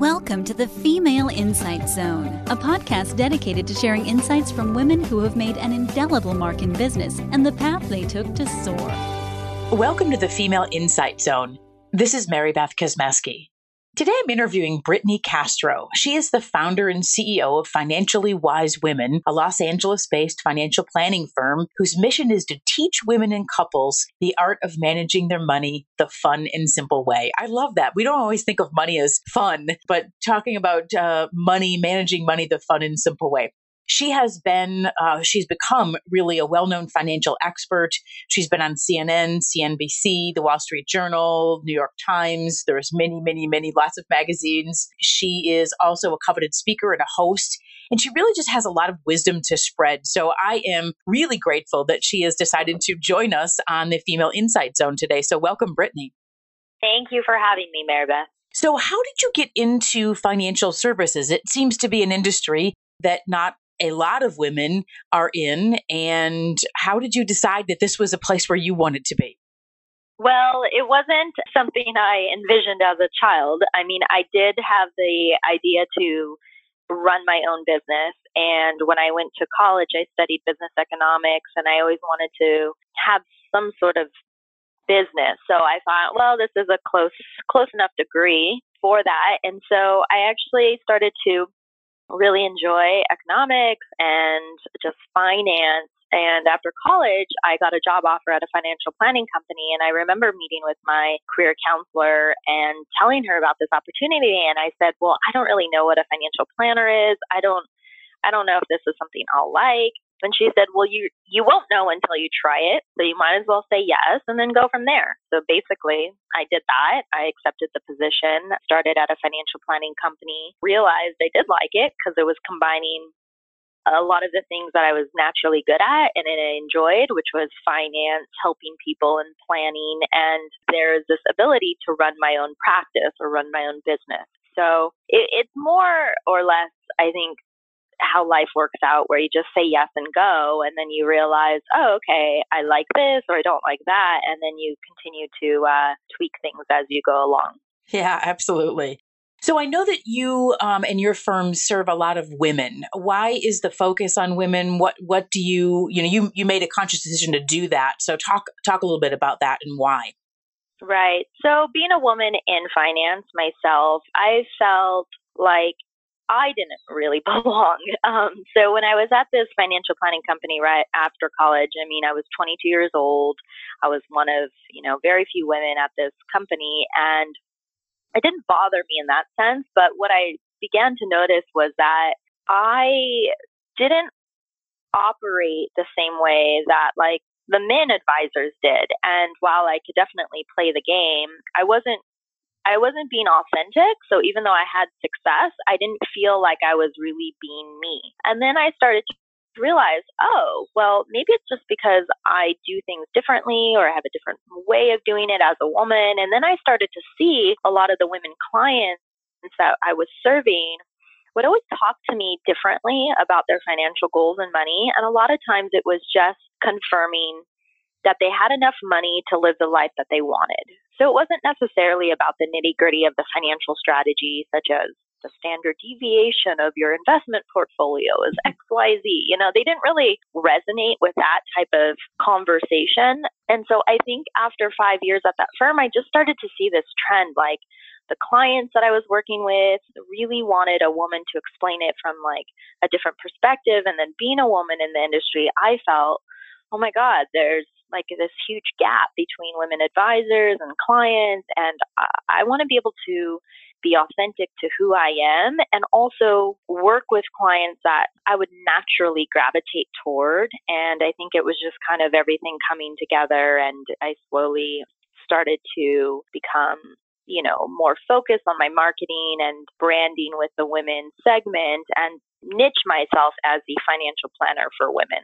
Welcome to the Female Insight Zone, a podcast dedicated to sharing insights from women who have made an indelible mark in business and the path they took to soar. Welcome to the Female Insight Zone. This is Mary Beth Kosmeski. Today I'm interviewing Brittney Castro. She is the founder and CEO of Financially Wise Women, a Los Angeles based financial planning firm whose mission is to teach women and couples the art of managing their money the fun and simple way. I love that. We don't always think of money as fun, but talking about uh, money, managing money the fun and simple way she has been, uh, she's become really a well known financial expert. She's been on CNN, CNBC, The Wall Street Journal, New York Times. There's many, many, many, lots of magazines. She is also a coveted speaker and a host. And she really just has a lot of wisdom to spread. So I am really grateful that she has decided to join us on the Female Insight Zone today. So welcome, Brittney. Thank you for having me, Mary Beth. So, how did you get into financial services? It seems to be an industry that not a lot of women are in. And how did you decide that this was a place where you wanted to be? Well, it wasn't something I envisioned as a child. I mean, I did have the idea to run my own business. And when I went to college, I studied business economics and I always wanted to have some sort of business. So I thought, well, this is a close, close enough degree for that. And so I actually started to really enjoy economics and just finance. And after college, I got a job offer at a financial planning company. And I remember meeting with my career counselor and telling her about this opportunity. And I said, well, I don't really know what a financial planner is. I don't, I don't know if this is something I'll like. And she said, "Well, you you won't know until you try it, so you might as well say yes and then go from there." So basically, I did that. I accepted the position, started at a financial planning company, realized I did like it because it was combining a lot of the things that I was naturally good at and I enjoyed, which was finance, helping people and planning. And there's this ability to run my own practice or run my own business. So it, it's more or less, I think, how life works out where you just say yes and go and then you realize oh okay i like this or i don't like that and then you continue to uh, tweak things as you go along. Yeah absolutely. So i know that you um, and your firm serve a lot of women. Why is the focus on women? What what do you you know you you made a conscious decision to do that so talk talk a little bit about that and why. Right. So being a woman in finance myself i felt like I didn't really belong. Um, so when I was at this financial planning company right after college, I mean, I was 22 years old. I was one of, you know, very few women at this company and it didn't bother me in that sense. But what I began to notice was that I didn't operate the same way that like the men advisors did. And while I could definitely play the game, I wasn't I wasn't being authentic. So even though I had success, I didn't feel like I was really being me. And then I started to realize, oh, well, maybe it's just because I do things differently or I have a different way of doing it as a woman. And then I started to see a lot of the women clients that I was serving would always talk to me differently about their financial goals and money. And a lot of times it was just confirming that they had enough money to live the life that they wanted. So it wasn't necessarily about the nitty gritty of the financial strategy, such as the standard deviation of your investment portfolio is mm-hmm. XYZ. You know, they didn't really resonate with that type of conversation. And so I think after five years at that firm, I just started to see this trend like, the clients that I was working with really wanted a woman to explain it from like a different perspective. And then being a woman in the industry, I felt, oh my God, there's like this huge gap between women advisors and clients. And I, I want to be able to be authentic to who I am and also work with clients that I would naturally gravitate toward. And I think it was just kind of everything coming together. And I slowly started to become you know, more focused on my marketing and branding with the women segment and niche myself as the financial planner for women.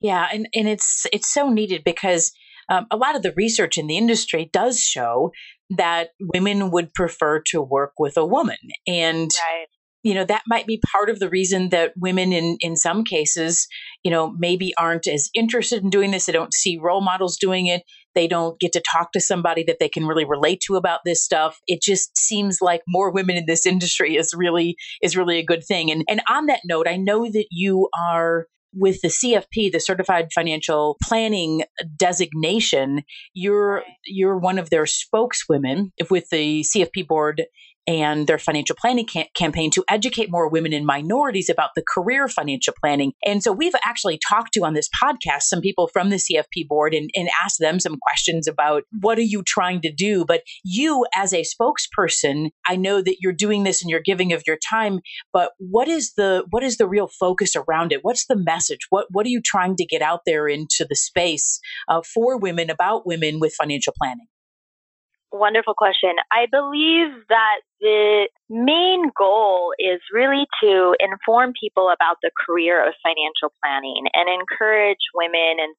Yeah, and, and it's it's so needed because um, a lot of the research in the industry does show that women would prefer to work with a woman, and right. you know that might be part of the reason that women, in in some cases, you know, maybe aren't as interested in doing this. They don't see role models doing it. they don't get to talk to somebody that they can really relate to about this stuff. It just seems like more women in this industry is really is really a good thing. And and on that note, I know that you are with the CFP, the Certified Financial Planning designation, you're you're one of their spokeswomen. With the CFP board and their financial planning ca- campaign to educate more women and minorities about the career financial planning. And so we've actually talked to on this podcast some people from the CFP board and, and asked them some questions about what are you trying to do? But you, as a spokesperson, I know that you're doing this and you're giving of your time, but what is the what is the real focus around it? What's the message? What what are you trying to get out there into the space uh, for women about women with financial planning? Wonderful question. I believe that the main goal is really to inform people about the career of financial planning and encourage women and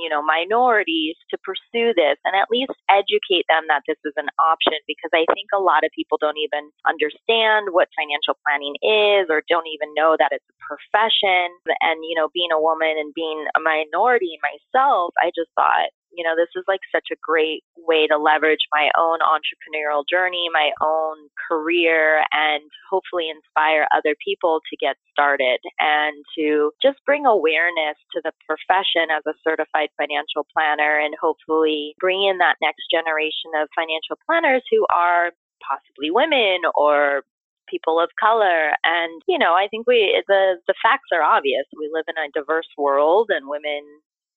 you know minorities to pursue this and at least educate them that this is an option because I think a lot of people don't even understand what financial planning is or don't even know that it's a profession and you know being a woman and being a minority myself I just thought you know, this is like such a great way to leverage my own entrepreneurial journey, my own career, and hopefully inspire other people to get started and to just bring awareness to the profession as a certified financial planner and hopefully bring in that next generation of financial planners who are possibly women or people of color. And you know i think we the the facts are obvious. We live in a diverse world and women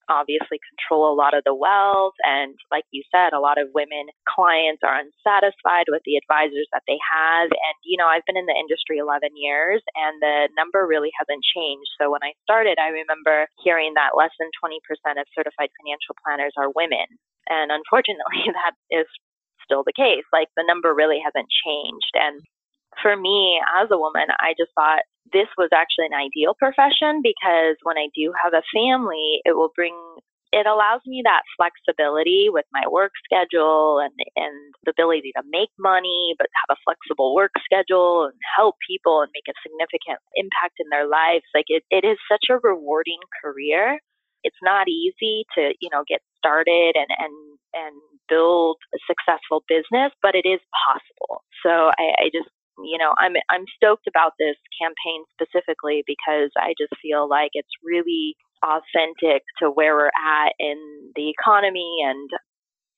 obviously control a lot of the wealth. And like you said, a lot of women clients are unsatisfied with the advisors that they have. And, you know, I've been in the industry 11 years and the number really hasn't changed. So when I started, I remember hearing that less than 20% of certified financial planners are women. And unfortunately, that is still the case. Like the number really hasn't changed. And for me as a woman, I just thought this was actually an ideal profession because when I do have a family, it will bring it allows me that flexibility with my work schedule and and the ability to make money but have a flexible work schedule and help people and make a significant impact in their lives. Like it, it is such a rewarding career. It's not easy to you know get started and and and build a successful business but it is possible. So i, I just you know, I'm I'm stoked about this campaign specifically because I just feel like it's really authentic to where we're at in the economy and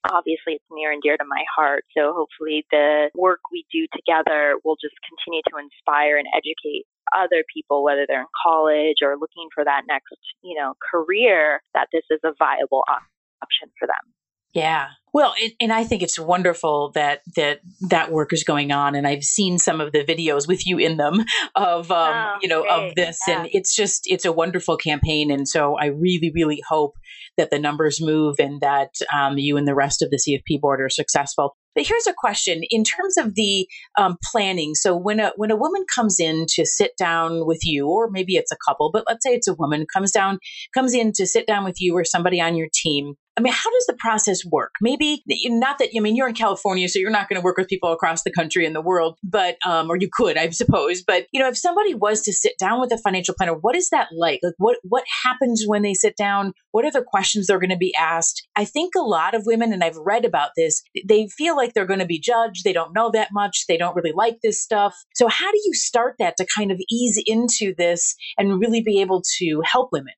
obviously it's near and dear to my heart. So hopefully the work we do together will just continue to inspire and educate other people, whether they're in college or looking for that next, you know, career, that this is a viable option for them. Yeah. Well, and, and, I think it's wonderful that that that work is going on, and I've seen some of the videos with you in them of um, oh, you know great. of this, yeah. and it's just it's a wonderful campaign, and so I really really hope that the numbers move and that um, you and the rest of the CFP board are successful. But here's a question in terms of the um, planning. So when a when a woman comes in to sit down with you, or maybe it's a couple, but let's say it's a woman comes down comes in to sit down with you or somebody on your team I mean, how does the process work? Maybe not that, I mean, you're in California, so you're not going to work with people across the country and the world, but, um, or you could, I suppose. But, you know, if somebody was to sit down with a financial planner, what is that like? Like, what, what happens when they sit down? What are the questions they're going to be asked? I think a lot of women, and I've read about this, they feel like they're going to be judged. They don't know that much. They don't really like this stuff. So, how do you start that to kind of ease into this and really be able to help women?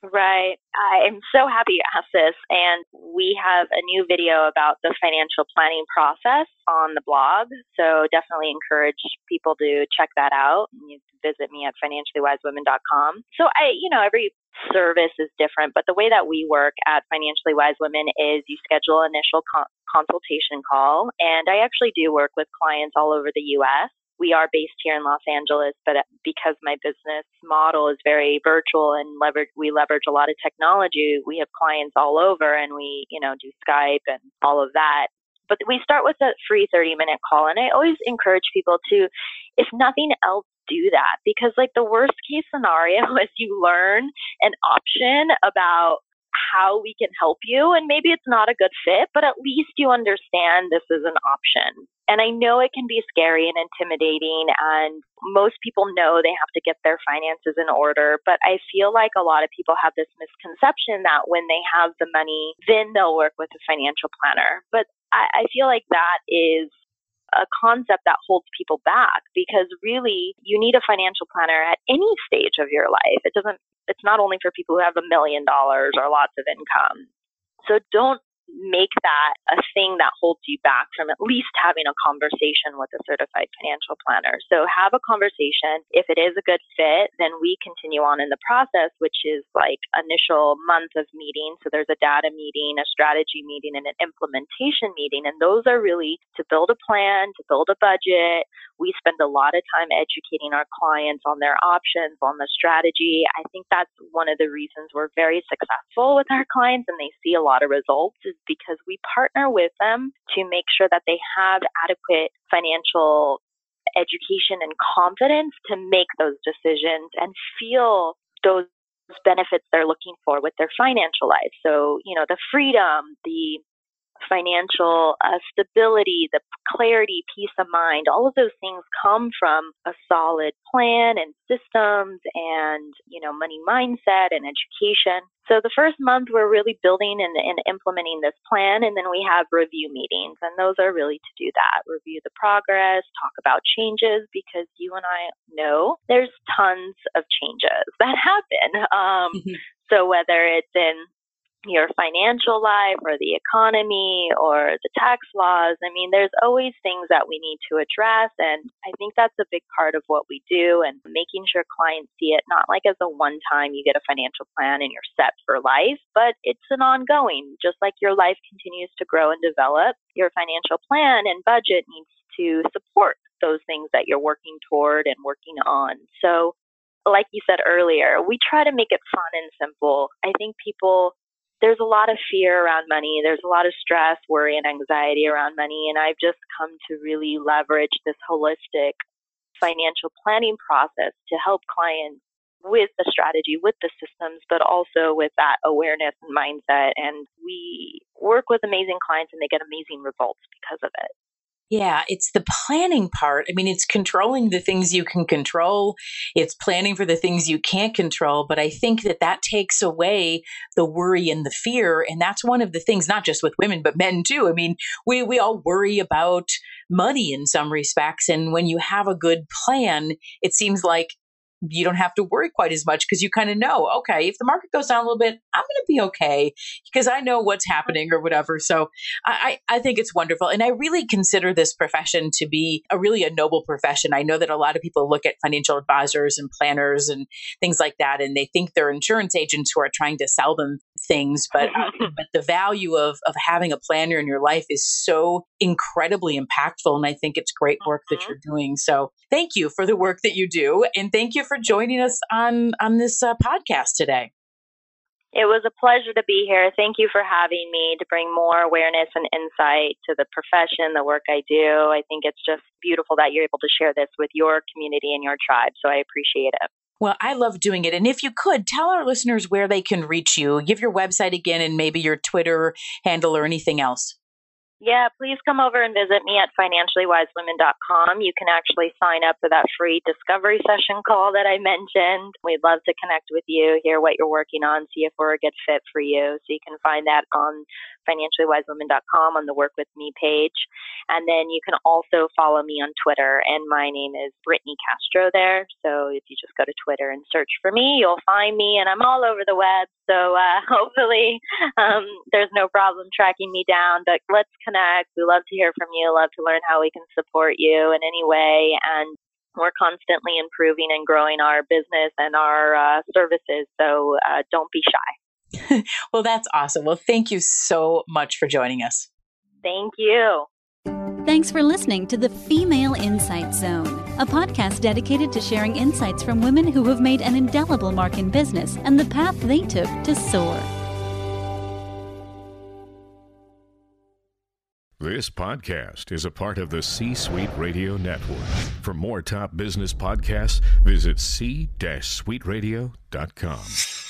Right. I'm so happy you asked this. And we have a new video about the financial planning process on the blog. So definitely encourage people to check that out. You can visit me at financiallywisewomen.com. So I, you know, every service is different, but the way that we work at Financially Wise Women is you schedule an initial con- consultation call. And I actually do work with clients all over the U.S we are based here in Los Angeles, but uh, because my business model is very virtual and leverage, we leverage a lot of technology. We have clients all over, and we, you know, do Skype and all of that. But we start with a free 30 minute call, and I always encourage people to, if nothing else, do that because like the worst case scenario is you learn an option about how we can help you. And maybe it's not a good fit, but at least you understand this is an option. And I know it can be scary and intimidating, and most people know they have to get their finances in order. But I feel like a lot of people have this misconception that when they have the money, then they'll work with a financial planner. But I, I feel like that is a concept that holds people back because really you need a financial planner at any stage of your life. It doesn't it's not only for people who have a million dollars or lots of income. So don't make that a thing that holds you back from at least having a conversation with a certified financial planner. So have a conversation. If it is a good fit, then we continue on in the process, which is like initial month of meeting. So there's a data meeting, a strategy meeting, and an implementation meeting. And those are really to build a plan, to build a budget. We spend a lot of time educating our clients on their options, on the strategy. I think that's one of the reasons we're very successful with our clients and they see a lot of results is because we partner with them to make sure that they have adequate financial education and confidence to make those decisions and feel those benefits they're looking for with their financial life. So, you know, the freedom, the financial uh, stability, the clarity, peace of mind, all of those things come from a solid plan and systems and, you know, money mindset and education. So the first month we're really building and, and implementing this plan and then we have review meetings and those are really to do that. Review the progress, talk about changes because you and I know there's tons of changes that happen. Um, mm-hmm. So whether it's in your financial life or the economy or the tax laws. I mean, there's always things that we need to address. And I think that's a big part of what we do and making sure clients see it not like as a one time you get a financial plan and you're set for life, but it's an ongoing, just like your life continues to grow and develop, your financial plan and budget needs to support those things that you're working toward and working on. So, like you said earlier, we try to make it fun and simple. I think people there's a lot of fear around money. There's a lot of stress, worry, and anxiety around money. And I've just come to really leverage this holistic financial planning process to help clients with the strategy, with the systems, but also with that awareness and mindset. And we work with amazing clients and they get amazing results because of it. Yeah, it's the planning part. I mean, it's controlling the things you can control. It's planning for the things you can't control. But I think that that takes away the worry and the fear. And that's one of the things, not just with women, but men too. I mean, we, we all worry about money in some respects. And when you have a good plan, it seems like you don't have to worry quite as much because you kind of know, okay, if the market goes down a little bit, I'm going to be okay because I know what's happening or whatever. So I, I think it's wonderful. And I really consider this profession to be a really a noble profession. I know that a lot of people look at financial advisors and planners and things like that, and they think they're insurance agents who are trying to sell them things. But, but the value of, of having a planner in your life is so incredibly impactful. And I think it's great work that mm-hmm. you're doing. So thank you for the work that you do. And thank you for joining us on, on this uh, podcast today. It was a pleasure to be here. Thank you for having me to bring more awareness and insight to the profession, the work I do. I think it's just beautiful that you're able to share this with your community and your tribe. So I appreciate it. Well, I love doing it. And if you could tell our listeners where they can reach you, give your website again and maybe your Twitter handle or anything else. Yeah, please come over and visit me at financiallywisewomen.com. You can actually sign up for that free discovery session call that I mentioned. We'd love to connect with you, hear what you're working on, see if we're a good fit for you. So you can find that on financiallywisewomen.com on the Work With Me page. And then you can also follow me on Twitter, and my name is Brittney Castro there. So if you just go to Twitter and search for me, you'll find me, and I'm all over the web. So uh, hopefully um, there's no problem tracking me down. But let's connect. We love to hear from you. Love to learn how we can support you in any way. And we're constantly improving and growing our business and our uh, services. So uh, don't be shy. well, that's awesome. Well, thank you so much for joining us. Thank you. Thanks for listening to the Female Insight Zone, a podcast dedicated to sharing insights from women who have made an indelible mark in business and the path they took to soar. This podcast is a part of the C Suite Radio Network. For more top business podcasts, visit c-suiteradio.com.